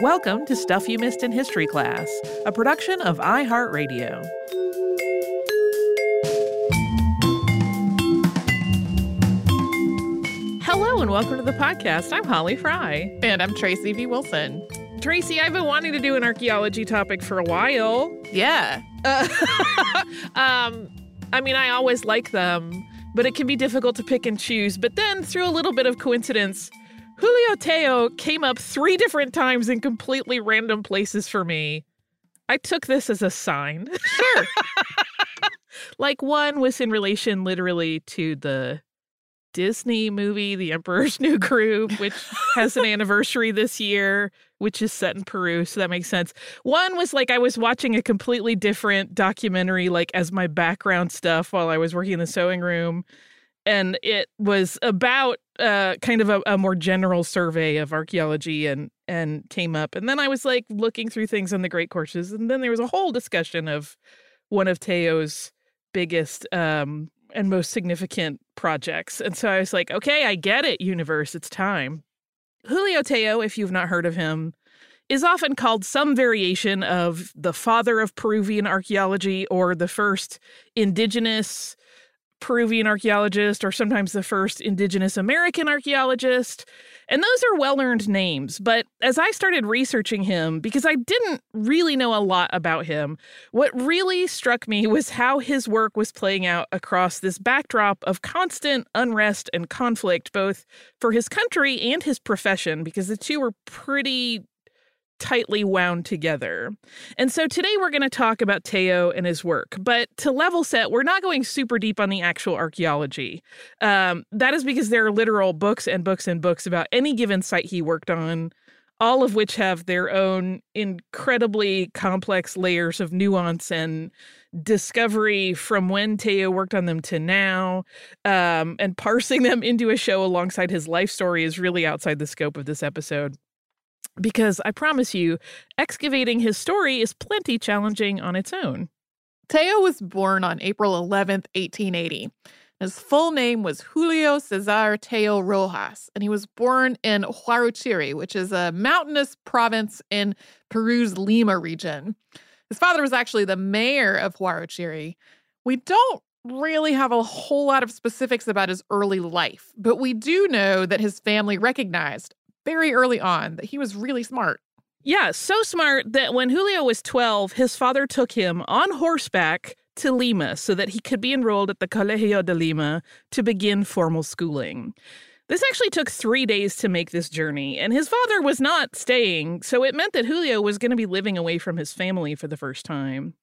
Welcome to Stuff You Missed in History Class, a production of iHeartRadio. Hello and welcome to the podcast. I'm Holly Fry. And I'm Tracy V. Wilson. Tracy, I've been wanting to do an archaeology topic for a while. Yeah. Uh, um, I mean, I always like them, but it can be difficult to pick and choose. But then, through a little bit of coincidence, Julio Tello came up three different times in completely random places for me. I took this as a sign. Sure. like one was in relation literally to the Disney movie, The Emperor's New Groove, which has an anniversary this year, which is set in Peru. So that makes sense. One was like I was watching a completely different documentary, like as my background stuff while I was working in the sewing room and it was about uh, kind of a, a, more general survey of archaeology and and came up. And then i was like looking through things on the great courses and then there was a whole discussion of one of tello's biggest um, and most significant projects. And so i was like okay i get it universe it's time. Julio tello if you've not heard of him is often called some variation of the father of peruvian archaeology or the first indigenous Peruvian archaeologist or sometimes the first indigenous American archaeologist. And those are well earned names. But as I started researching him, because I didn't really know a lot about him, what really struck me was how his work was playing out across this backdrop of constant unrest and conflict, both for his country and his profession, because the two were pretty tightly wound together. And so today we're going to talk about Tello and his work. But to level set, we're not going super deep on the actual archaeology. Um, that is because there are literal books and books and books about any given site he worked on, all of which have their own incredibly complex layers of nuance and discovery from when Tello worked on them to now. Um, and parsing them into a show alongside his life story is really outside the scope of this episode because I promise you, excavating his story is plenty challenging on its own. Tello was born on April 11th, 1880. His full name was Julio Cesar Tello Rojas, and he was born in Huarochirí, which is a mountainous province in Peru's Lima region. His father was actually the mayor of Huarochirí. We don't really have a whole lot of specifics about his early life, but we do know that his family recognized very early on that he was really smart. Yeah, so smart that when Julio was 12, his father took him on horseback to Lima so that he could be enrolled at the Colegio de Lima to begin formal schooling. This actually took three days to make this journey, and his father was not staying, so it meant that Julio was going to be living away from his family for the first time.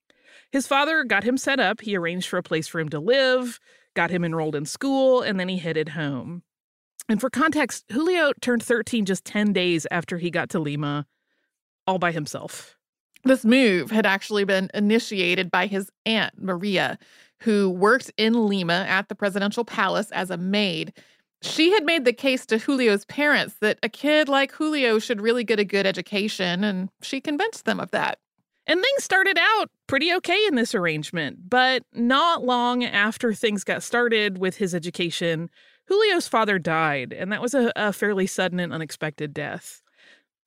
His father got him set up, he arranged for a place for him to live, got him enrolled in school, and then he headed home. And for context, Julio turned 13 just 10 days after he got to Lima all by himself. This move had actually been initiated by his aunt, Maria, who worked in Lima at the presidential palace as a maid. She had made the case to Julio's parents that a kid like Julio should really get a good education, and she convinced them of that. And things started out pretty okay in this arrangement, but not long after things got started with his education, Julio's father died, and that was a, a fairly sudden and unexpected death.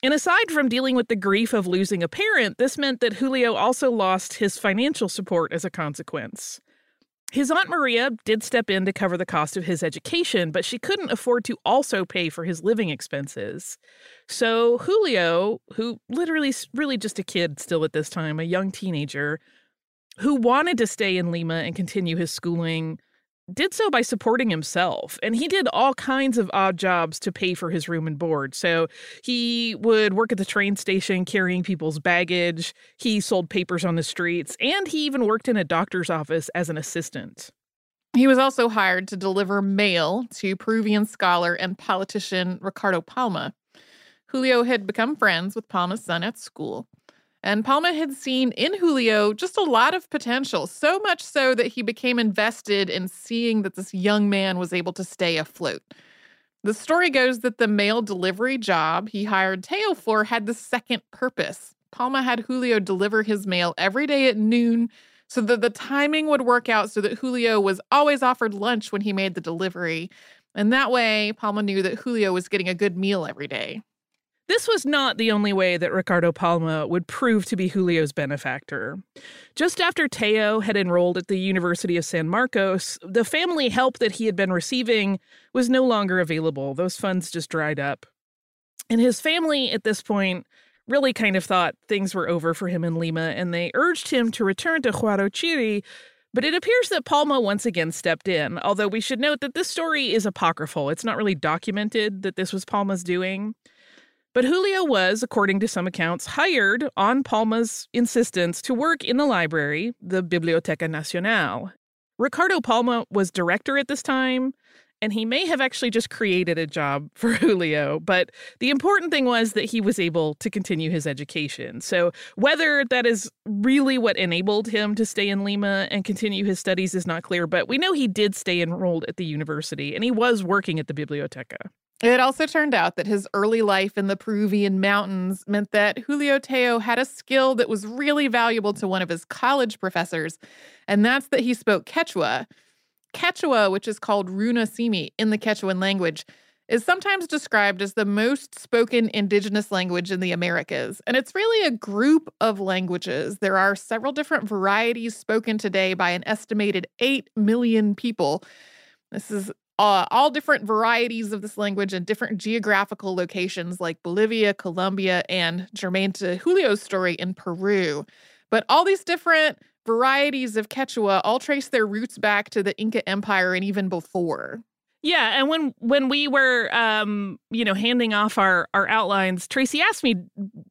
And aside from dealing with the grief of losing a parent, this meant that Julio also lost his financial support as a consequence. His Aunt Maria did step in to cover the cost of his education, but she couldn't afford to also pay for his living expenses. So Julio, who literally really just a kid still at this time, a young teenager, who wanted to stay in Lima and continue his schooling, did so by supporting himself. And he did all kinds of odd jobs to pay for his room and board. So he would work at the train station carrying people's baggage, he sold papers on the streets, and he even worked in a doctor's office as an assistant. He was also hired to deliver mail to Peruvian scholar and politician Ricardo Palma. Julio had become friends with Palma's son at school. And Palma had seen in Julio just a lot of potential, so much so that he became invested in seeing that this young man was able to stay afloat. The story goes that the mail delivery job he hired Tello for had the second purpose. Palma had Julio deliver his mail every day at noon so that the timing would work out so that Julio was always offered lunch when he made the delivery. And that way, Palma knew that Julio was getting a good meal every day. This was not the only way that Ricardo Palma would prove to be Julio's benefactor. Just after Tello had enrolled at the University of San Marcos, the family help that he had been receiving was no longer available. Those funds just dried up. And his family at this point really kind of thought things were over for him in Lima, and they urged him to return to Huarochirí. But it appears that Palma once again stepped in, although we should note that this story is apocryphal. It's not really documented that this was Palma's doing. But Julio was, according to some accounts, hired on Palma's insistence to work in the library, the Biblioteca Nacional. Ricardo Palma was director at this time, and he may have actually just created a job for Julio. But the important thing was that he was able to continue his education. So, whether that is really what enabled him to stay in Lima and continue his studies is not clear, but we know he did stay enrolled at the university and he was working at the Biblioteca. It also turned out that his early life in the Peruvian mountains meant that Julio Tello had a skill that was really valuable to one of his college professors, and that's that he spoke Quechua. Quechua, which is called Runa Simi in the Quechuan language, is sometimes described as the most spoken indigenous language in the Americas. And it's really a group of languages. There are several different varieties spoken today by an estimated 8 million people. This is uh, all different varieties of this language in different geographical locations like Bolivia, Colombia, and germane to Julio's story in Peru. But all these different varieties of Quechua all trace their roots back to the Inca Empire and even before. Yeah, and when when we were um, you know, handing off our our outlines, Tracy asked me,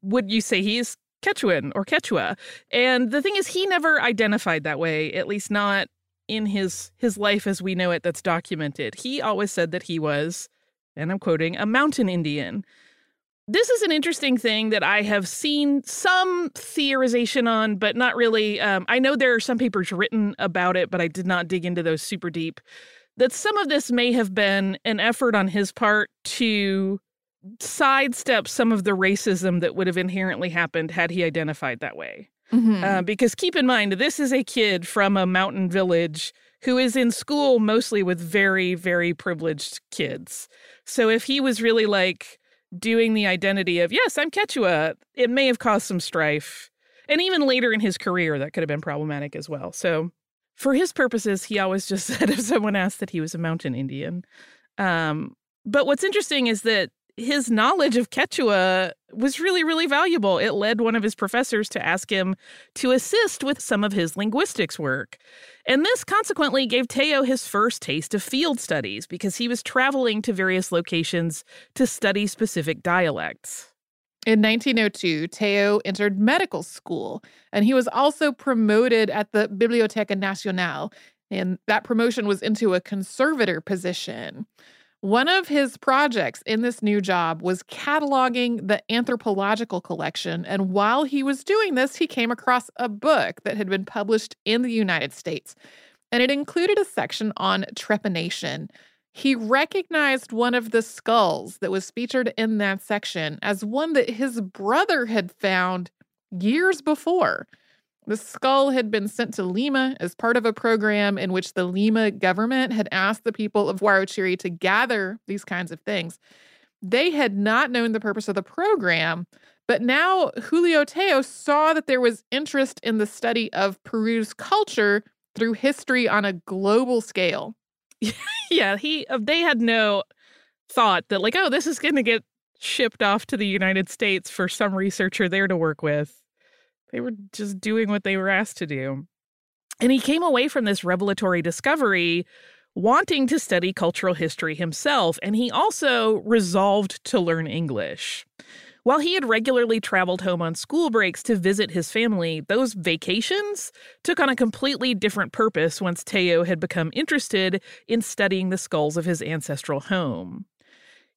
would you say he's Quechuan or Quechua? And the thing is he never identified that way, at least not in his his life as we know it that's documented. He always said that he was, and I'm quoting, a mountain Indian. This is an interesting thing that I have seen some theorization on, but not really. Um, I know there are some papers written about it, but I did not dig into those super deep. That some of this may have been an effort on his part to sidestep some of the racism that would have inherently happened had he identified that way. Mm-hmm. Uh, because keep in mind, this is a kid from a mountain village who is in school mostly with very, very privileged kids. So if he was really like, doing the identity of, yes, I'm Quechua, it may have caused some strife. And even later in his career, that could have been problematic as well. So, for his purposes, he always just said if someone asked that he was a mountain Indian. Um, but what's interesting is that his knowledge of Quechua was really, really valuable. It led one of his professors to ask him to assist with some of his linguistics work. And this consequently gave Tello his first taste of field studies because he was traveling to various locations to study specific dialects. In 1902, Tello entered medical school, and he was also promoted at the Biblioteca Nacional. And that promotion was into a conservator position. One of his projects in this new job was cataloging the anthropological collection. And while he was doing this, he came across a book that had been published in the United States. And it included a section on trepanation. He recognized one of the skulls that was featured in that section as one that his brother had found years before. The skull had been sent to Lima as part of a program in which the Lima government had asked the people of Huarochirí to gather these kinds of things. They had not known the purpose of the program, but now Julio Tello saw that there was interest in the study of Peru's culture through history on a global scale. yeah, he uh, they had no thought that like, oh, this is going to get shipped off to the United States for some researcher there to work with. They were just doing what they were asked to do. And he came away from this revelatory discovery wanting to study cultural history himself, and he also resolved to learn English. While he had regularly traveled home on school breaks to visit his family, those vacations took on a completely different purpose once Tello had become interested in studying the skulls of his ancestral home.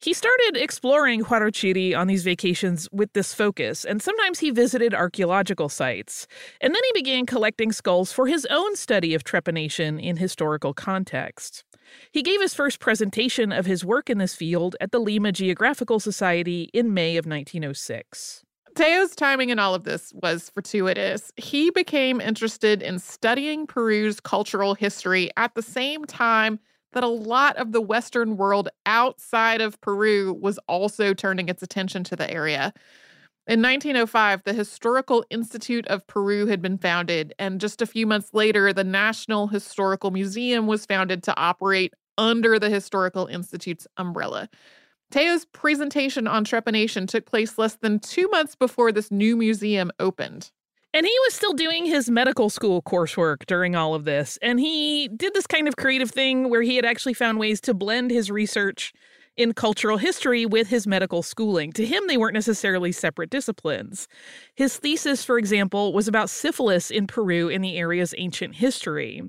He started exploring Huarochirí on these vacations with this focus, and sometimes he visited archaeological sites. And then he began collecting skulls for his own study of trepanation in historical context. He gave his first presentation of his work in this field at the Lima Geographical Society in May of 1906. Tello's timing in all of this was fortuitous. He became interested in studying Peru's cultural history at the same time that a lot of the Western world outside of Peru was also turning its attention to the area. In 1905, the Historical Institute of Peru had been founded, and just a few months later, the National Historical Museum was founded to operate under the Historical Institute's umbrella. Tello's presentation on trepanation took place less than two months before this new museum opened. And he was still doing his medical school coursework during all of this. And he did this kind of creative thing where he had actually found ways to blend his research in cultural history with his medical schooling. To him, they weren't necessarily separate disciplines. His thesis, for example, was about syphilis in Peru in the area's ancient history.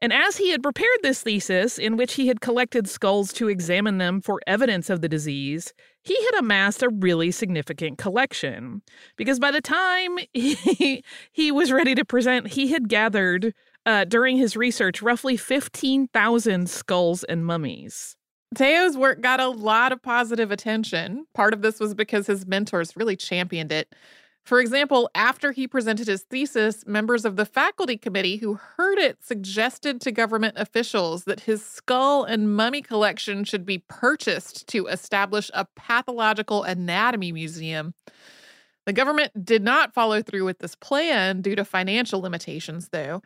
And as he had prepared this thesis, in which he had collected skulls to examine them for evidence of the disease, he had amassed a really significant collection. Because by the time he, he was ready to present, he had gathered, uh, during his research, roughly 15,000 skulls and mummies. Tello's work got a lot of positive attention. Part of this was because his mentors really championed it. For example, after he presented his thesis, members of the faculty committee who heard it suggested to government officials that his skull and mummy collection should be purchased to establish a pathological anatomy museum. The government did not follow through with this plan due to financial limitations, though.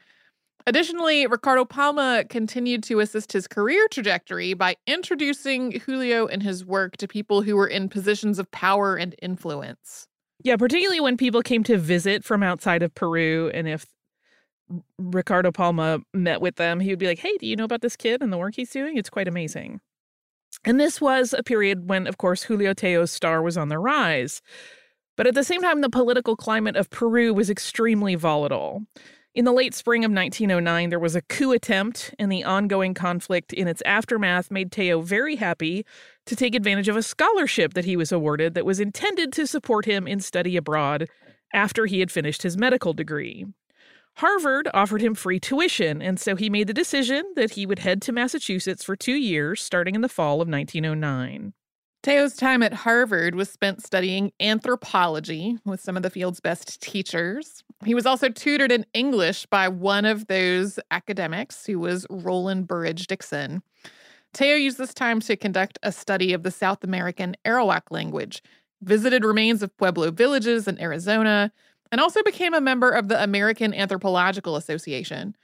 Additionally, Ricardo Palma continued to assist his career trajectory by introducing Julio and his work to people who were in positions of power and influence. Yeah, particularly when people came to visit from outside of Peru. And if Ricardo Palma met with them, he would be like, Hey, do you know about this kid and the work he's doing? It's quite amazing. And this was a period when, of course, Julio Tello's star was on the rise. But at the same time, the political climate of Peru was extremely volatile. In the late spring of 1909, there was a coup attempt, and the ongoing conflict in its aftermath made Tello very happy to take advantage of a scholarship that he was awarded that was intended to support him in study abroad after he had finished his medical degree. Harvard offered him free tuition, and so he made the decision that he would head to Massachusetts for two years, starting in the fall of 1909. Tello's time at Harvard was spent studying anthropology with some of the field's best teachers. He was also tutored in English by one of those academics who was Roland Burridge Dixon. Tello used this time to conduct a study of the South American Arawak language, visited remains of Pueblo villages in Arizona, and also became a member of the American Anthropological Association.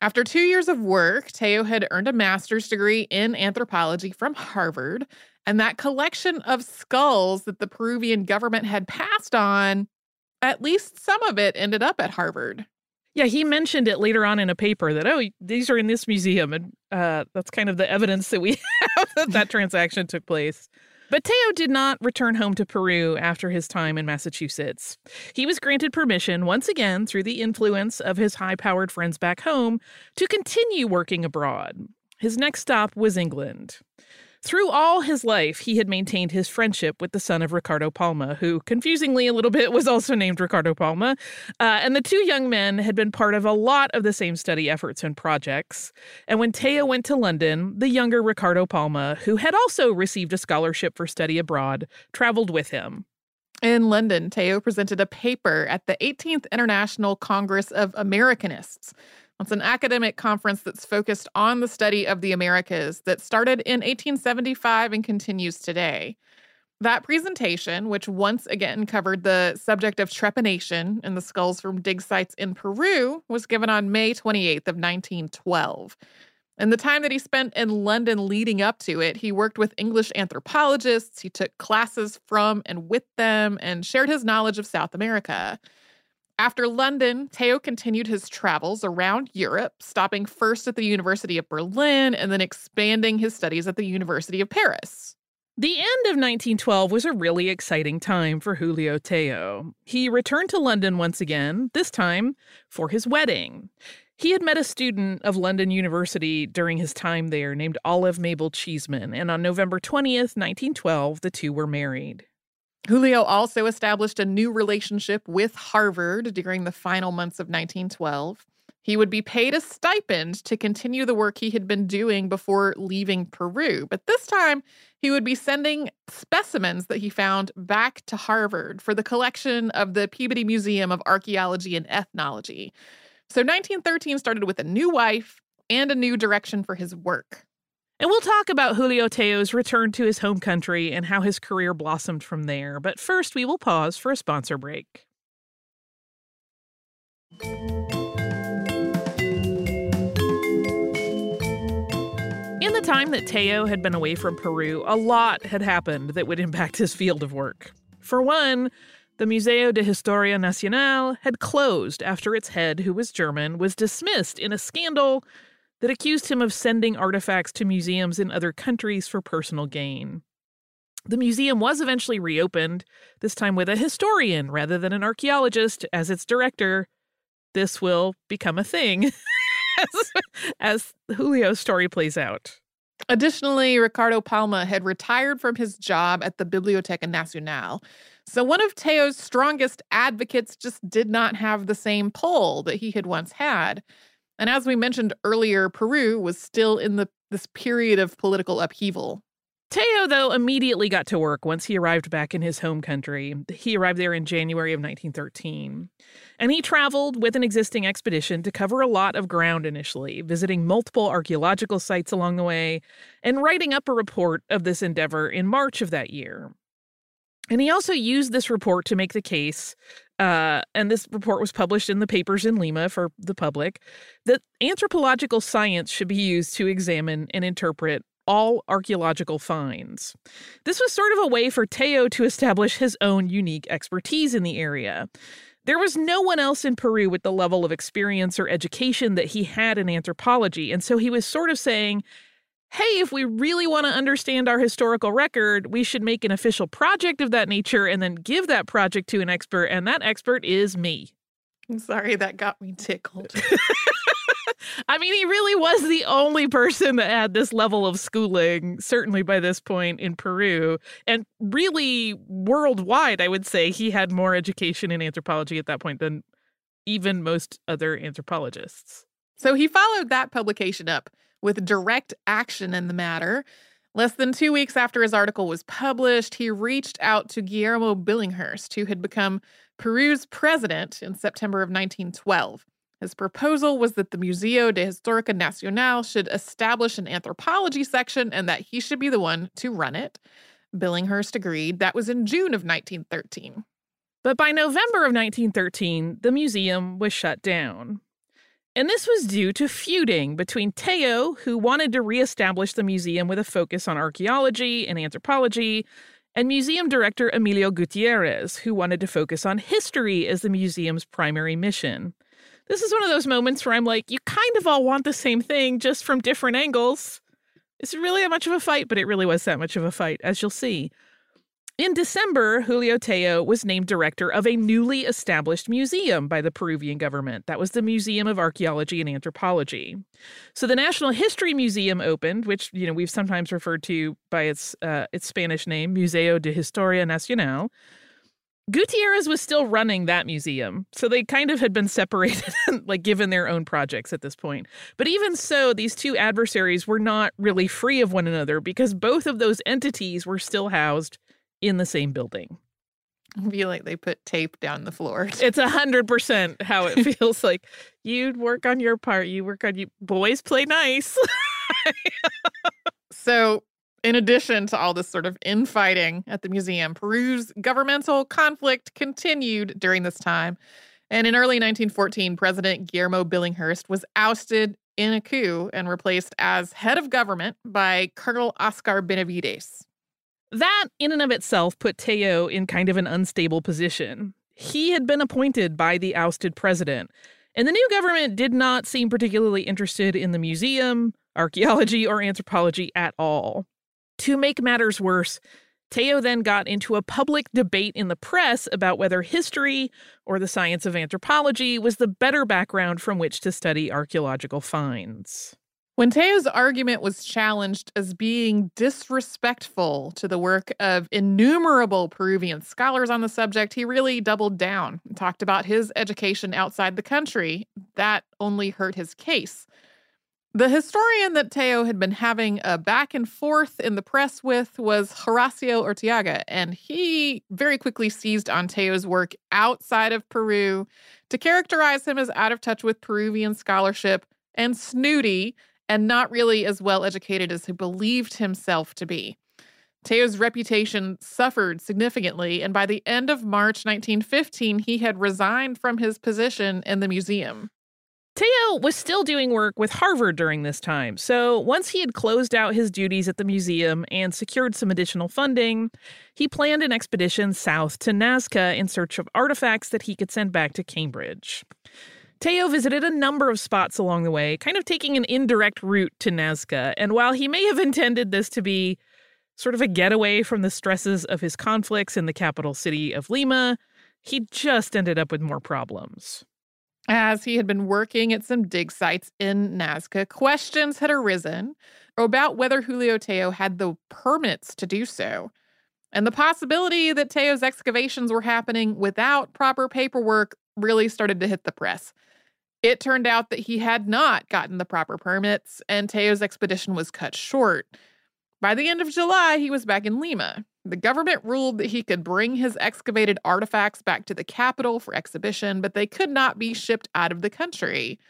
After two years of work, Tello had earned a master's degree in anthropology from Harvard and that collection of skulls that the Peruvian government had passed on, at least some of it ended up at Harvard. Yeah, he mentioned it later on in a paper that, oh, these are in this museum. And uh, that's kind of the evidence that we have that that transaction took place. But Tello did not return home to Peru after his time in Massachusetts. He was granted permission, once again through the influence of his high powered friends back home, to continue working abroad. His next stop was England. Through all his life, he had maintained his friendship with the son of Ricardo Palma, who, confusingly a little bit, was also named Ricardo Palma. Uh, and the two young men had been part of a lot of the same study efforts and projects. And when Tello went to London, the younger Ricardo Palma, who had also received a scholarship for study abroad, traveled with him. In London, Tello presented a paper at the 18th International Congress of Americanists it's an academic conference that's focused on the study of the Americas that started in 1875 and continues today. That presentation, which once again covered the subject of trepanation and the skulls from dig sites in Peru, was given on May 28th of 1912. In the time that he spent in London leading up to it, he worked with English anthropologists, he took classes from and with them, and shared his knowledge of South America. After London, Tello continued his travels around Europe, stopping first at the University of Berlin and then expanding his studies at the University of Paris. The end of 1912 was a really exciting time for Julio Tello. He returned to London once again, this time for his wedding. He had met a student of London University during his time there named Olive Mabel Cheeseman, and on November 20th, 1912, the two were married. Julio also established a new relationship with Harvard during the final months of 1912. He would be paid a stipend to continue the work he had been doing before leaving Peru, but this time he would be sending specimens that he found back to Harvard for the collection of the Peabody Museum of Archaeology and Ethnology. So 1913 started with a new wife and a new direction for his work. And we'll talk about Julio Tello's return to his home country and how his career blossomed from there. But first, we will pause for a sponsor break. In the time that Tello had been away from Peru, a lot had happened that would impact his field of work. For one, the Museo de Historia Nacional had closed after its head, who was German, was dismissed in a scandal that accused him of sending artifacts to museums in other countries for personal gain. The museum was eventually reopened, this time with a historian rather than an archaeologist as its director. This will become a thing as, as Julio's story plays out. Additionally, Ricardo Palma had retired from his job at the Biblioteca Nacional. So one of Tello's strongest advocates just did not have the same pull that he had once had. And as we mentioned earlier, Peru was still in the this period of political upheaval. Tello, though, immediately got to work once he arrived back in his home country. He arrived there in January of 1913. And he traveled with an existing expedition to cover a lot of ground initially, visiting multiple archaeological sites along the way, and writing up a report of this endeavor in March of that year. And he also used this report to make the case uh, and this report was published in the papers in Lima for the public, that anthropological science should be used to examine and interpret all archaeological finds. This was sort of a way for Tello to establish his own unique expertise in the area. There was no one else in Peru with the level of experience or education that he had in anthropology, and so he was sort of saying, hey, if we really want to understand our historical record, we should make an official project of that nature and then give that project to an expert, and that expert is me. I'm sorry, that got me tickled. I mean, he really was the only person that had this level of schooling, certainly by this point in Peru. And really worldwide, I would say he had more education in anthropology at that point than even most other anthropologists. So he followed that publication up with direct action in the matter. Less than two weeks after his article was published, he reached out to Guillermo Billinghurst, who had become Peru's president in September of 1912. His proposal was that the Museo de Historia Nacional should establish an anthropology section and that he should be the one to run it. Billinghurst agreed. That was in June of 1913. But by November of 1913, the museum was shut down. And this was due to feuding between Tello, who wanted to reestablish the museum with a focus on archaeology and anthropology, and museum director Emilio Gutierrez, who wanted to focus on history as the museum's primary mission. This is one of those moments where I'm like, you kind of all want the same thing, just from different angles. It's really that much of a fight, but it really was that much of a fight, as you'll see. In December, Julio Tello was named director of a newly established museum by the Peruvian government. That was the Museum of Archaeology and Anthropology. So the National History Museum opened, which you know we've sometimes referred to by its uh, its Spanish name, Museo de Historia Nacional. Gutierrez was still running that museum, so they kind of had been separated, like given their own projects at this point. But even so, these two adversaries were not really free of one another because both of those entities were still housed in the same building. I feel like they put tape down the floor. It's a hundred percent how it feels like. You work on your part. You work on you. Boys play nice. so, in addition to all this sort of infighting at the museum, Peru's governmental conflict continued during this time. And in early 1914, President Guillermo Billinghurst was ousted in a coup and replaced as head of government by Colonel Oscar Benavides. That, in and of itself, put Tello in kind of an unstable position. He had been appointed by the ousted president, and the new government did not seem particularly interested in the museum, archaeology, or anthropology at all. To make matters worse, Tello then got into a public debate in the press about whether history or the science of anthropology was the better background from which to study archaeological finds. When Tello's argument was challenged as being disrespectful to the work of innumerable Peruvian scholars on the subject, he really doubled down and talked about his education outside the country. That only hurt his case. The historian that Tello had been having a back and forth in the press with was Horacio Urteaga, and he very quickly seized on Tello's work outside of Peru to characterize him as out of touch with Peruvian scholarship and snooty and not really as well educated as he believed himself to be. Tello's reputation suffered significantly, and by the end of March 1915, he had resigned from his position in the museum. Tello was still doing work with Harvard during this time, so once he had closed out his duties at the museum and secured some additional funding, he planned an expedition south to Nazca in search of artifacts that he could send back to Cambridge. Tello visited a number of spots along the way, kind of taking an indirect route to Nazca, and while he may have intended this to be sort of a getaway from the stresses of his conflicts in the capital city of Lima, he just ended up with more problems. As he had been working at some dig sites in Nazca, questions had arisen about whether Julio Tello had the permits to do so. And the possibility that Tello's excavations were happening without proper paperwork really started to hit the press. It turned out that he had not gotten the proper permits, and Tello's expedition was cut short. By the end of July, he was back in Lima. The government ruled that he could bring his excavated artifacts back to the capital for exhibition, but they could not be shipped out of the country.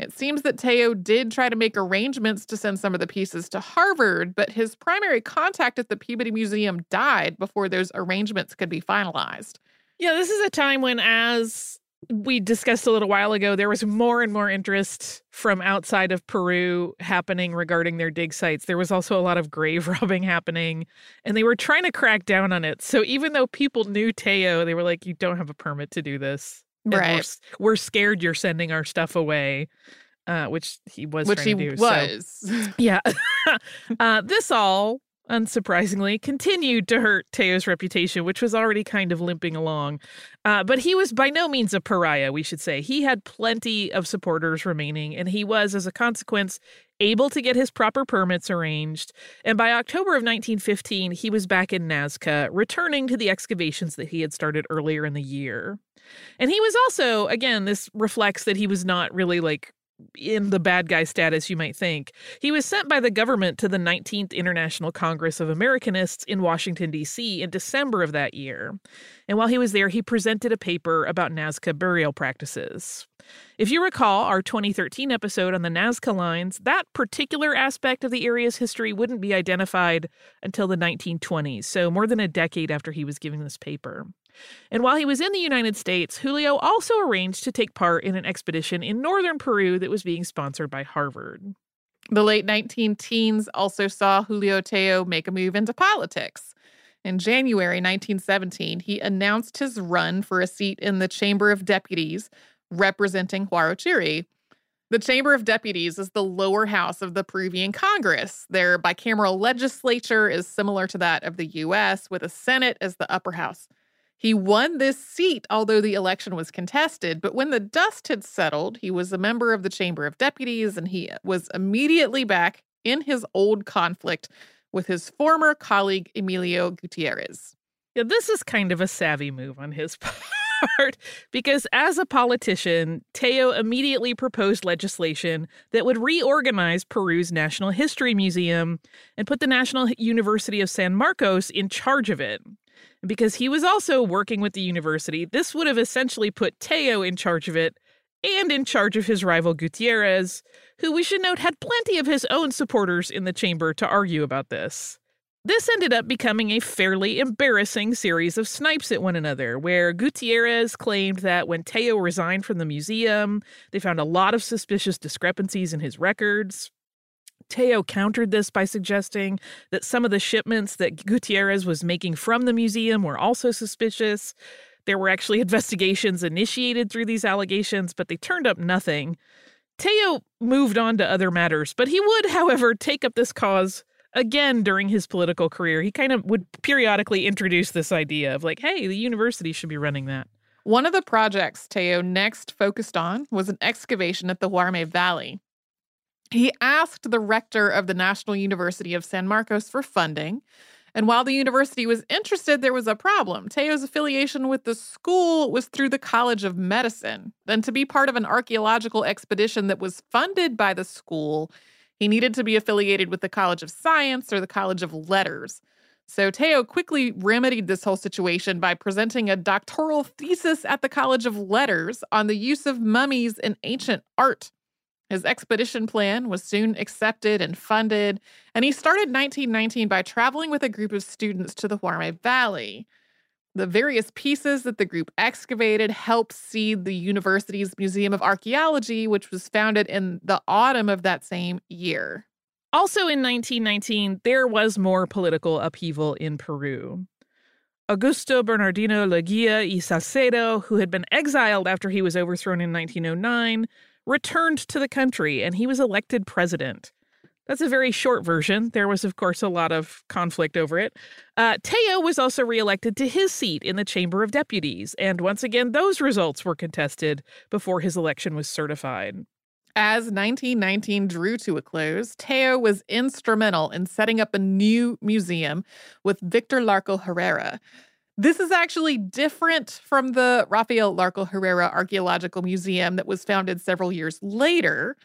It seems that Tello did try to make arrangements to send some of the pieces to Harvard, but his primary contact at the Peabody Museum died before those arrangements could be finalized. Yeah, this is a time when, as we discussed a little while ago, there was more and more interest from outside of Peru happening regarding their dig sites. There was also a lot of grave robbing happening, and they were trying to crack down on it. So even though people knew Tello, they were like, "You don't have a permit to do this." Right. We're, we're, scared you're sending our stuff away. Uh, which he was which he do, was so. yeah uh, this all unsurprisingly, continued to hurt Tello's reputation, which was already kind of limping along. Uh, but he was by no means a pariah, we should say. He had plenty of supporters remaining, and he was, as a consequence, able to get his proper permits arranged. And by October of 1915, he was back in Nazca, returning to the excavations that he had started earlier in the year. And he was also, again, this reflects that he was not really like in the bad guy status you might think. He was sent by the government to the 19th International Congress of Americanists in Washington, D.C. in December of that year. And while he was there, he presented a paper about Nazca burial practices. If you recall our 2013 episode on the Nazca lines, that particular aspect of the area's history wouldn't be identified until the 1920s, so more than a decade after he was giving this paper. And while he was in the United States, Julio also arranged to take part in an expedition in northern Peru that was being sponsored by Harvard. The late 19 teens also saw Julio Tello make a move into politics. In January 1917, he announced his run for a seat in the Chamber of Deputies representing Huarochirí. The Chamber of Deputies is the lower house of the Peruvian Congress. Their bicameral legislature is similar to that of the US, with a Senate as the upper house. He won this seat, although the election was contested. But when the dust had settled, he was a member of the Chamber of Deputies and he uh, was immediately back in his old conflict with his former colleague, Emilio Gutierrez. Yeah, this is kind of a savvy move on his part because as a politician, Tello immediately proposed legislation that would reorganize Peru's National History Museum and put the National University of San Marcos in charge of it. Because he was also working with the university, this would have essentially put Tello in charge of it and in charge of his rival Gutierrez, who we should note had plenty of his own supporters in the chamber to argue about this. This ended up becoming a fairly embarrassing series of snipes at one another, where Gutierrez claimed that when Tello resigned from the museum, they found a lot of suspicious discrepancies in his records. Tello countered this by suggesting that some of the shipments that Gutierrez was making from the museum were also suspicious. There were actually investigations initiated through these allegations, but they turned up nothing. Tello moved on to other matters, but he would, however, take up this cause again during his political career. He kind of would periodically introduce this idea of like, hey, the university should be running that. One of the projects Tello next focused on was an excavation at the Huarmey Valley. He asked the rector of the National University of San Marcos for funding. And while the university was interested, there was a problem. Tello's affiliation with the school was through the College of Medicine. And to be part of an archaeological expedition that was funded by the school, he needed to be affiliated with the College of Science or the College of Letters. So Tello quickly remedied this whole situation by presenting a doctoral thesis at the College of Letters on the use of mummies in ancient art. His expedition plan was soon accepted and funded, and he started 1919 by traveling with a group of students to the Huarmey Valley. The various pieces that the group excavated helped seed the university's Museum of Archaeology, which was founded in the autumn of that same year. Also in 1919, there was more political upheaval in Peru. Augusto Bernardino Leguia y Salcedo, who had been exiled after he was overthrown in 1909, returned to the country and he was elected president. That's a very short version. There was, of course, a lot of conflict over it. Uh, Tello was also reelected to his seat in the Chamber of Deputies, and once again, those results were contested before his election was certified. As 1919 drew to a close, Tello was instrumental in setting up a new museum with Victor Larco Herrera. This is actually different from the Rafael Larco Herrera Archaeological Museum that was founded several years later.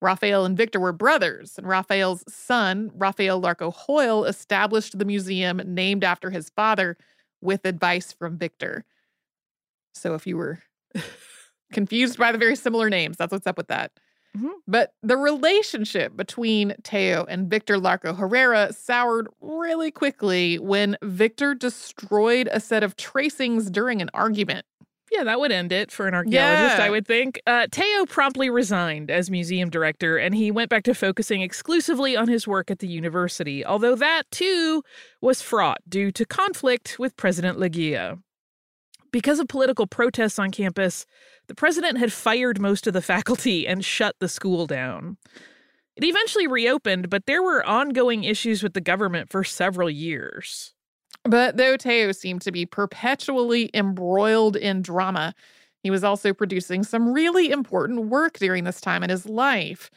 Rafael and Victor were brothers, and Rafael's son, Rafael Larco Hoyle, established the museum named after his father with advice from Victor. So if you were confused by the very similar names, that's what's up with that. Mm-hmm. But the relationship between Tello and Victor Larco Herrera soured really quickly when Victor destroyed a set of tracings during an argument. Yeah, that would end it for an archaeologist, yeah. I would think. Uh, Tello promptly resigned as museum director and he went back to focusing exclusively on his work at the university, although that too was fraught due to conflict with President Leguia. Because of political protests on campus, the president had fired most of the faculty and shut the school down. It eventually reopened, but there were ongoing issues with the government for several years. But though Tello seemed to be perpetually embroiled in drama, he was also producing some really important work during this time in his life.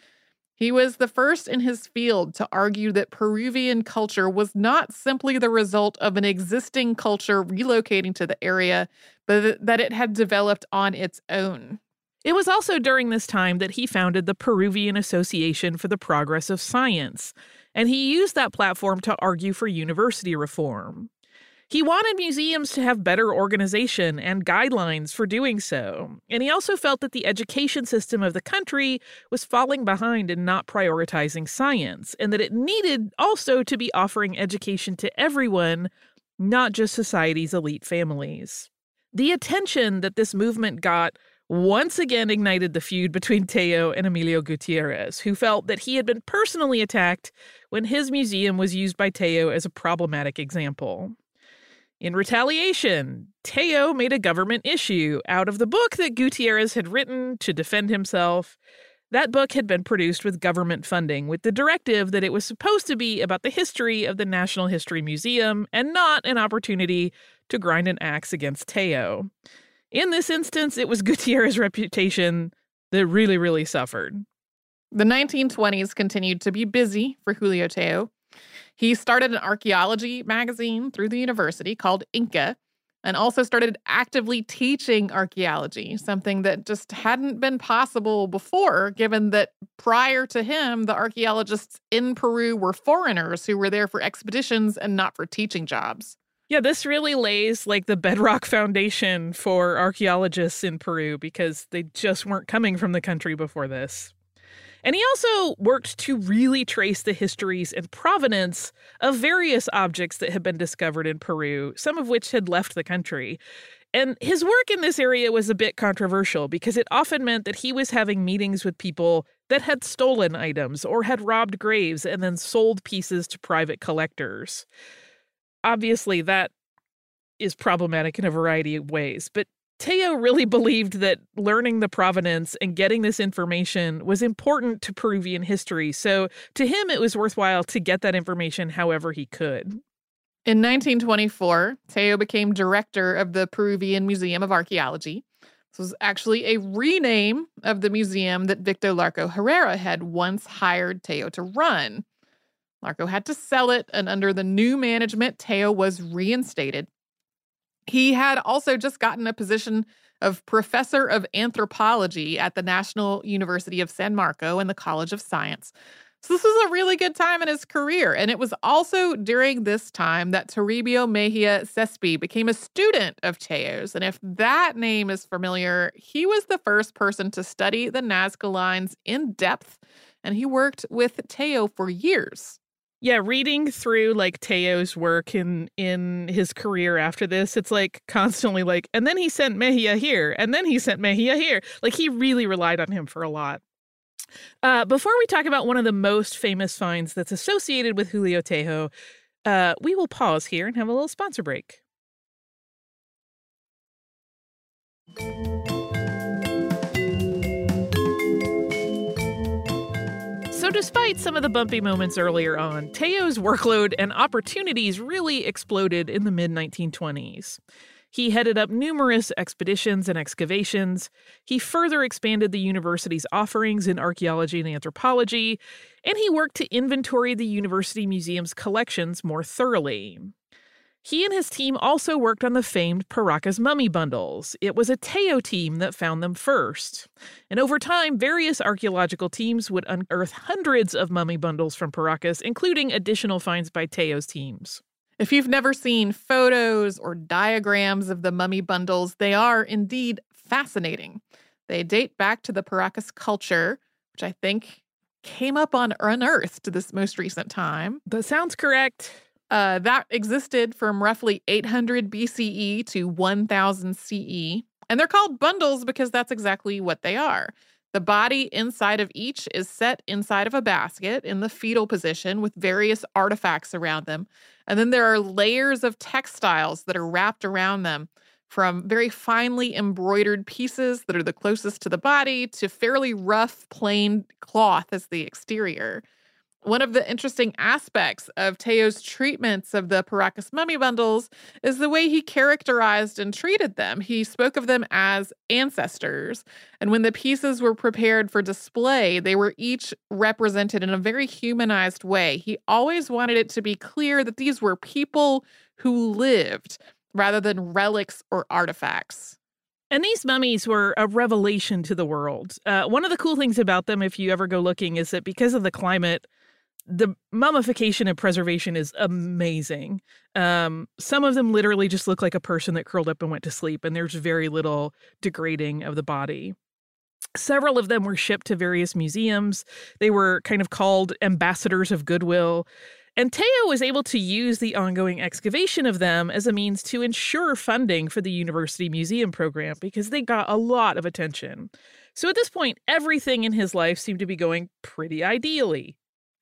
He was the first in his field to argue that Peruvian culture was not simply the result of an existing culture relocating to the area, but that it had developed on its own. It was also during this time that he founded the Peruvian Association for the Progress of Science, and he used that platform to argue for university reform. He wanted museums to have better organization and guidelines for doing so. And he also felt that the education system of the country was falling behind in not prioritizing science, and that it needed also to be offering education to everyone, not just society's elite families. The attention that this movement got once again ignited the feud between Tello and Emilio Gutierrez, who felt that he had been personally attacked when his museum was used by Tello as a problematic example. In retaliation, Tello made a government issue out of the book that Gutierrez had written to defend himself. That book had been produced with government funding, with the directive that it was supposed to be about the history of the National History Museum and not an opportunity to grind an axe against Tello. In this instance, it was Gutierrez's reputation that really, really suffered. The 1920s continued to be busy for Julio Tello. He started an archaeology magazine through the university called Inca and also started actively teaching archaeology, something that just hadn't been possible before, given that prior to him, the archaeologists in Peru were foreigners who were there for expeditions and not for teaching jobs. Yeah, this really lays like the bedrock foundation for archaeologists in Peru because they just weren't coming from the country before this. And he also worked to really trace the histories and provenance of various objects that had been discovered in Peru, some of which had left the country. And his work in this area was a bit controversial because it often meant that he was having meetings with people that had stolen items or had robbed graves and then sold pieces to private collectors. Obviously, that is problematic in a variety of ways, but Tello really believed that learning the provenance and getting this information was important to Peruvian history. So to him, it was worthwhile to get that information however he could. In 1924, Tello became director of the Peruvian Museum of Archaeology. This was actually a rename of the museum that Victor Larco Herrera had once hired Tello to run. Larco had to sell it, and under the new management, Tello was reinstated he had also just gotten a position of professor of anthropology at the National University of San Marco and the College of Science. So this was a really good time in his career. And it was also during this time that Toribio Mejia Xesspe became a student of Tello's. And if that name is familiar, he was the first person to study the Nazca lines in depth. And he worked with Tello for years. Yeah, reading through like Tello's work in in his career after this, it's like constantly like, and then he sent Mejia here, and then he sent Mejia here. Like he really relied on him for a lot. Uh, before we talk about one of the most famous finds that's associated with Julio Tello, uh, we will pause here and have a little sponsor break. Despite some of the bumpy moments earlier on, Tello's workload and opportunities really exploded in the mid 1920s. He headed up numerous expeditions and excavations. He further expanded the university's offerings in archaeology and anthropology, and he worked to inventory the university museum's collections more thoroughly. He and his team also worked on the famed Paracas mummy bundles. It was a Tello team that found them first. And over time, various archaeological teams would unearth hundreds of mummy bundles from Paracas, including additional finds by Tello's teams. If you've never seen photos or diagrams of the mummy bundles, they are indeed fascinating. They date back to the Paracas culture, which I think came up on unearthed this most recent time. That sounds correct. Uh, that existed from roughly 800 BCE to 1000 CE. And they're called bundles because that's exactly what they are. The body inside of each is set inside of a basket in the fetal position with various artifacts around them. And then there are layers of textiles that are wrapped around them, from very finely embroidered pieces that are the closest to the body to fairly rough, plain cloth as the exterior. One of the interesting aspects of Tello's treatments of the Paracas mummy bundles is the way he characterized and treated them. He spoke of them as ancestors. And when the pieces were prepared for display, they were each represented in a very humanized way. He always wanted it to be clear that these were people who lived rather than relics or artifacts. And these mummies were a revelation to the world. Uh, one of the cool things about them, if you ever go looking, is that because of the climate, the mummification and preservation is amazing. Um, some of them literally just look like a person that curled up and went to sleep, and there's very little degrading of the body. Several of them were shipped to various museums. They were kind of called ambassadors of goodwill. And Tello was able to use the ongoing excavation of them as a means to ensure funding for the university museum program because they got a lot of attention. So at this point, everything in his life seemed to be going pretty ideally.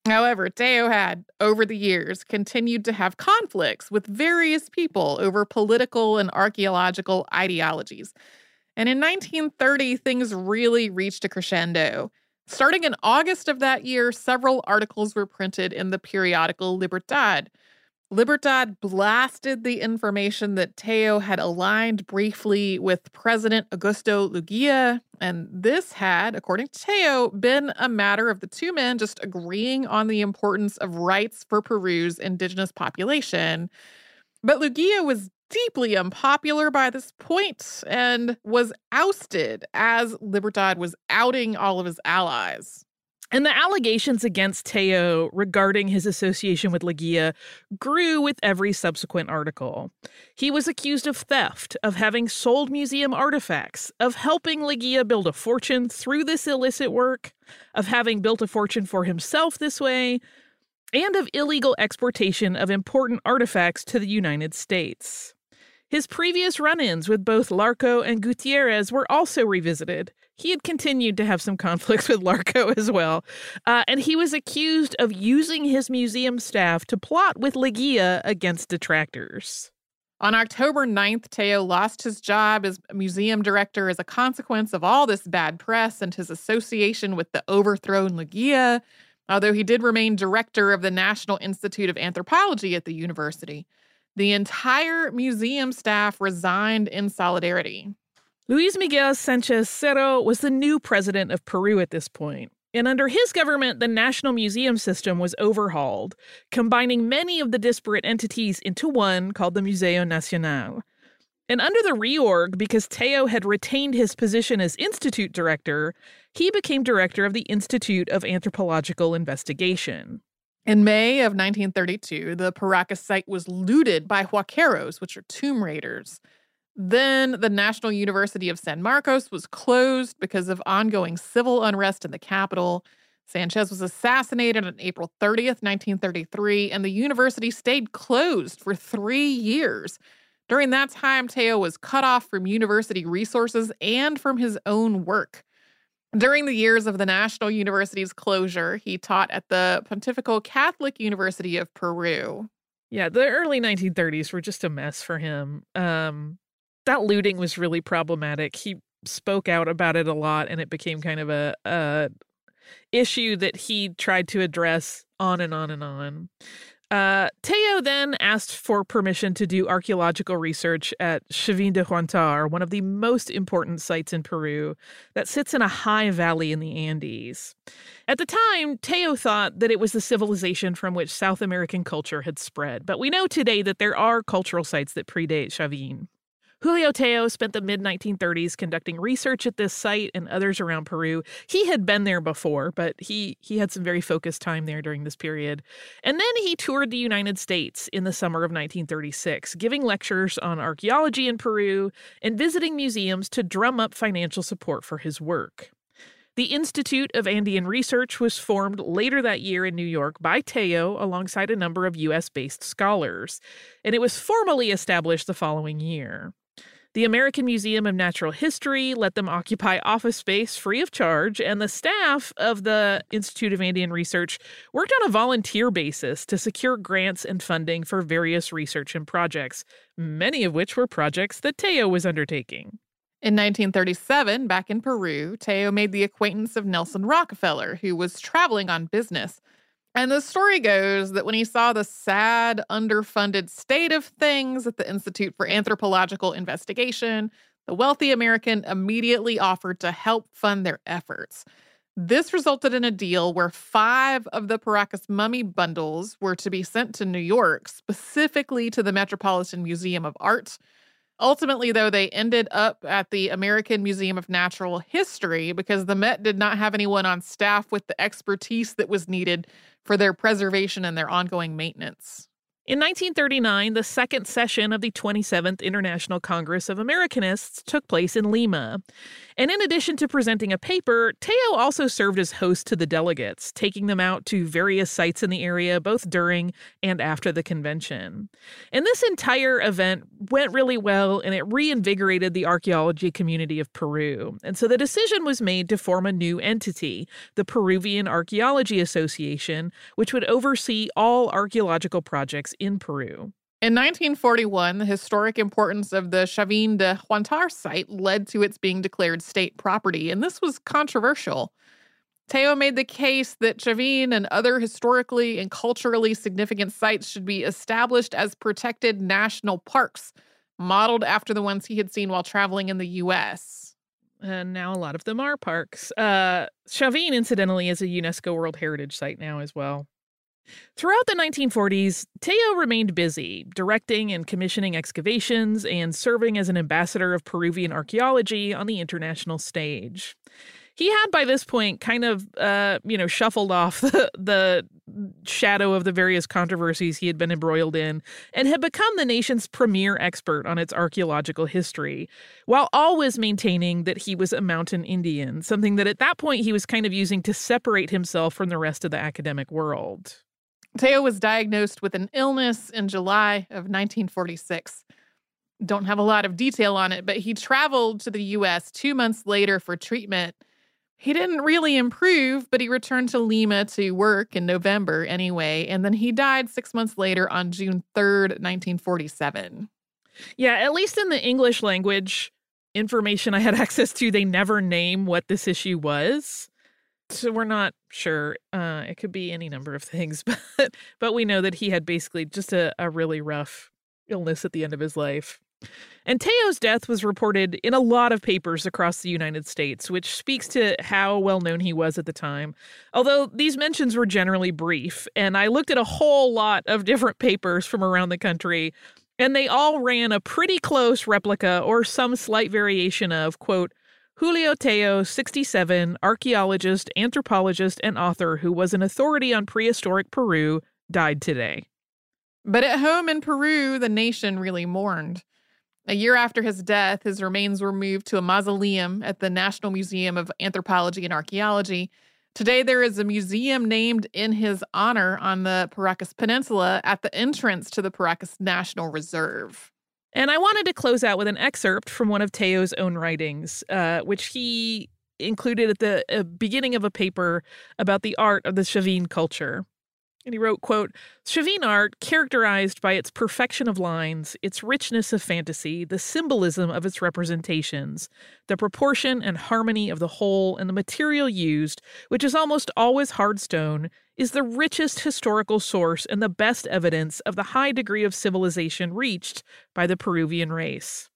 However, Tello had, over the years, continued to have conflicts with various people over political and archaeological ideologies. And in 1930, things really reached a crescendo. Starting in August of that year, several articles were printed in the periodical Libertad, Libertad blasted the information that Tello had aligned briefly with President Augusto Leguia, And this had, according to Tello, been a matter of the two men just agreeing on the importance of rights for Peru's indigenous population. But Leguia was deeply unpopular by this point and was ousted as Libertad was outing all of his allies. And the allegations against Tello regarding his association with Leguia grew with every subsequent article. He was accused of theft, of having sold museum artifacts, of helping Leguia build a fortune through this illicit work, of having built a fortune for himself this way, and of illegal exportation of important artifacts to the United States. His previous run ins with both Larco and Gutierrez were also revisited, he had continued to have some conflicts with Larco as well. Uh, and he was accused of using his museum staff to plot with Leguia against detractors. On October 9th, Tello lost his job as museum director as a consequence of all this bad press and his association with the overthrown Leguia, although he did remain director of the National Institute of Anthropology at the university. The entire museum staff resigned in solidarity. Luis Miguel Sanchez Cerro was the new president of Peru at this point. And under his government, the National Museum system was overhauled, combining many of the disparate entities into one called the Museo Nacional. And under the reorg, because Tello had retained his position as institute director, he became director of the Institute of Anthropological Investigation. In May of 1932, the Paracas site was looted by huaqueros, which are tomb raiders. Then the National University of San Marcos was closed because of ongoing civil unrest in the capital. Sanchez was assassinated on April 30th, 1933, and the university stayed closed for three years. During that time, Tello was cut off from university resources and from his own work. During the years of the National University's closure, he taught at the Pontifical Catholic University of Peru. Yeah, the early 1930s were just a mess for him. Um, that looting was really problematic. He spoke out about it a lot, and it became kind of a, a issue that he tried to address on and on and on. Uh, Tello then asked for permission to do archaeological research at Chavin de Huantar, one of the most important sites in Peru that sits in a high valley in the Andes. At the time, Tello thought that it was the civilization from which South American culture had spread, but we know today that there are cultural sites that predate Chavin. Julio Tello spent the mid 1930s conducting research at this site and others around Peru. He had been there before, but he he had some very focused time there during this period. And then he toured the United States in the summer of 1936, giving lectures on archaeology in Peru and visiting museums to drum up financial support for his work. The Institute of Andean Research was formed later that year in New York by Tello alongside a number of U.S. based scholars, and it was formally established the following year. The American Museum of Natural History let them occupy office space free of charge, and the staff of the Institute of Andean Research worked on a volunteer basis to secure grants and funding for various research and projects, many of which were projects that Tello was undertaking. In 1937, back in Peru, Tello made the acquaintance of Nelson Rockefeller, who was traveling on business. And the story goes that when he saw the sad, underfunded state of things at the Institute for Anthropological Investigation, the wealthy American immediately offered to help fund their efforts. This resulted in a deal where five of the Paracas mummy bundles were to be sent to New York, specifically to the Metropolitan Museum of Art. Ultimately, though, they ended up at the American Museum of Natural History because the Met did not have anyone on staff with the expertise that was needed for their preservation and their ongoing maintenance. In 1939, the second session of the 27th International Congress of Americanists took place in Lima. And in addition to presenting a paper, Tello also served as host to the delegates, taking them out to various sites in the area both during and after the convention. And this entire event went really well and it reinvigorated the archaeology community of Peru. And so the decision was made to form a new entity, the Peruvian Archaeology Association, which would oversee all archaeological projects in Peru. In 1941, the historic importance of the Chavin de Huantar site led to its being declared state property, and this was controversial. Tello made the case that Chavin and other historically and culturally significant sites should be established as protected national parks, modeled after the ones he had seen while traveling in the U.S. And now a lot of them are parks. Uh, Chavin, incidentally, is a UNESCO World Heritage Site now as well. Throughout the 1940s, Tello remained busy, directing and commissioning excavations and serving as an ambassador of Peruvian archaeology on the international stage. He had by this point kind of, uh, you know, shuffled off the, the shadow of the various controversies he had been embroiled in and had become the nation's premier expert on its archaeological history, while always maintaining that he was a mountain Indian, something that at that point he was kind of using to separate himself from the rest of the academic world. Tello was diagnosed with an illness in July of 1946. Don't have a lot of detail on it, but he traveled to the US two months later for treatment. He didn't really improve, but he returned to Lima to work in November anyway, and then he died six months later on June 3rd, 1947. Yeah, at least in the English language information I had access to, they never name what this issue was. So we're not sure. Uh, it could be any number of things, but but we know that he had basically just a, a really rough illness at the end of his life. And Tello's death was reported in a lot of papers across the United States, which speaks to how well known he was at the time. Although these mentions were generally brief, and I looked at a whole lot of different papers from around the country And they all ran a pretty close replica or some slight variation of, quote, Julio Tello, 67, archaeologist, anthropologist, and author who was an authority on prehistoric Peru, died today. But at home in Peru, the nation really mourned. A year after his death, his remains were moved to a mausoleum at the National Museum of Anthropology and Archaeology. Today, there is a museum named in his honor on the Paracas Peninsula at the entrance to the Paracas National Reserve. And I wanted to close out with an excerpt from one of Tello's own writings, uh, which he included at the uh, beginning of a paper about the art of the Chavin culture. And he wrote, quote, Chavin art, characterized by its perfection of lines, its richness of fantasy, the symbolism of its representations, the proportion and harmony of the whole, and the material used, which is almost always hard stone, is the richest historical source and the best evidence of the high degree of civilization reached by the Peruvian race.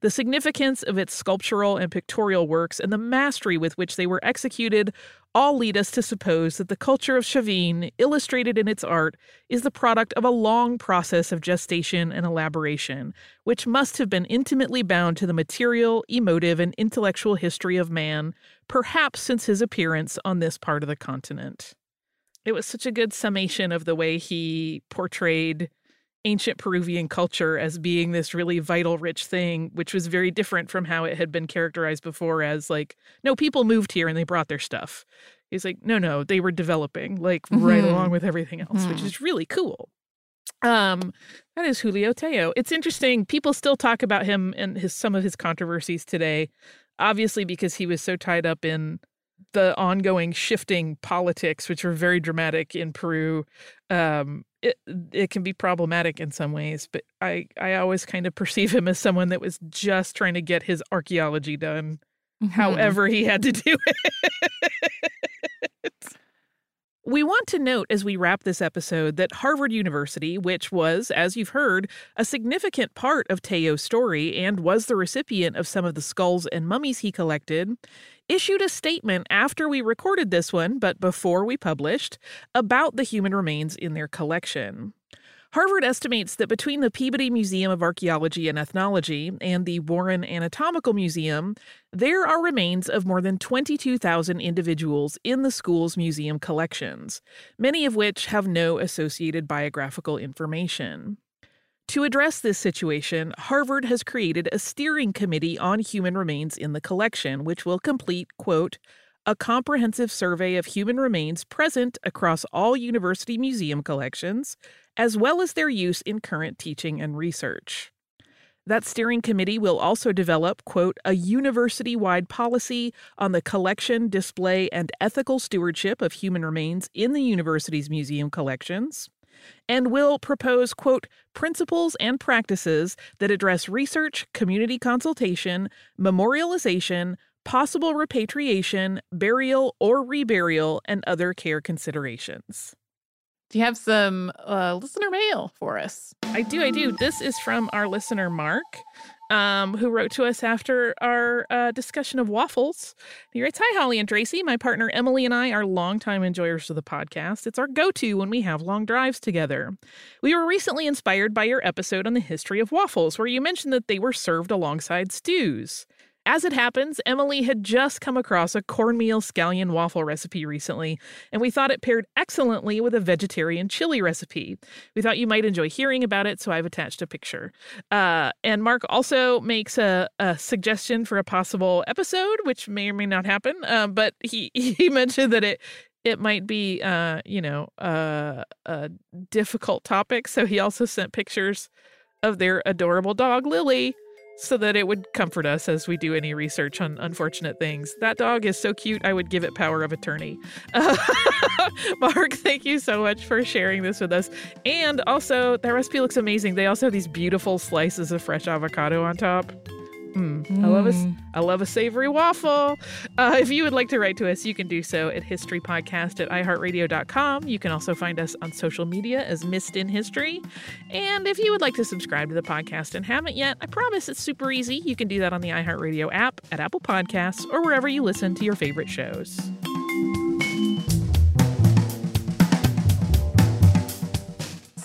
The significance of its sculptural and pictorial works and the mastery with which they were executed all lead us to suppose that the culture of Chavin, illustrated in its art, is the product of a long process of gestation and elaboration, which must have been intimately bound to the material, emotive, and intellectual history of man, perhaps since his appearance on this part of the continent. It was such a good summation of the way he portrayed ancient Peruvian culture as being this really vital, rich thing, which was very different from how it had been characterized before as like, no, people moved here and they brought their stuff. He's like, no, no, they were developing like mm-hmm. right along with everything else, mm-hmm. which is really cool. Um, that is Julio Tello. It's interesting. People still talk about him and his some of his controversies today, obviously because he was so tied up in the ongoing shifting politics, which were very dramatic in Peru, um, it it can be problematic in some ways. But I I always kind of perceive him as someone that was just trying to get his archaeology done, mm-hmm. however he had to do it. We want to note as we wrap this episode that Harvard University, which was, as you've heard, a significant part of Tello's story and was the recipient of some of the skulls and mummies he collected, issued a statement after we recorded this one, but before we published, about the human remains in their collection. Harvard estimates that between the Peabody Museum of Archaeology and Ethnology and the Warren Anatomical Museum, there are remains of more than 22,000 individuals in the school's museum collections, many of which have no associated biographical information. To address this situation, Harvard has created a steering committee on human remains in the collection, which will complete, quote, a comprehensive survey of human remains present across all university museum collections, as well as their use in current teaching and research. That steering committee will also develop, quote, a university wide policy on the collection, display, and ethical stewardship of human remains in the university's museum collections and will propose, quote, principles and practices that address research, community consultation, memorialization, possible repatriation, burial or reburial, and other care considerations. Do you have some uh, listener mail for us? I do. I do. This is from our listener, Mark um, who wrote to us after our uh, discussion of waffles. He writes Hi, Holly and Tracy. My partner Emily and I are longtime enjoyers of the podcast. It's our go to when we have long drives together. We were recently inspired by your episode on the history of waffles, where you mentioned that they were served alongside stews. As it happens, Emily had just come across a cornmeal scallion waffle recipe recently, and we thought it paired excellently with a vegetarian chili recipe. We thought you might enjoy hearing about it, so I've attached a picture. Uh, and Mark also makes a, a, suggestion for a possible episode, which may or may not happen. Uh, but he he mentioned that it it might be uh, you know uh, a difficult topic, so he also sent pictures of their adorable dog Lily so that it would comfort us as we do any research on unfortunate things. That dog is so cute, I would give it power of attorney. Uh, Mark, thank you so much for sharing this with us. And also, that recipe looks amazing. They also have these beautiful slices of fresh avocado on top. Mm. I love a, mm. Love a savory waffle. Uh, if you would like to write to us, you can do so at historypodcast at iheartradio.com. You can also find us on social media as Missed in History. And if you would like to subscribe to the podcast and haven't yet, I promise it's super easy. You can do that on the iHeartRadio app, at Apple Podcasts, or wherever you listen to your favorite shows.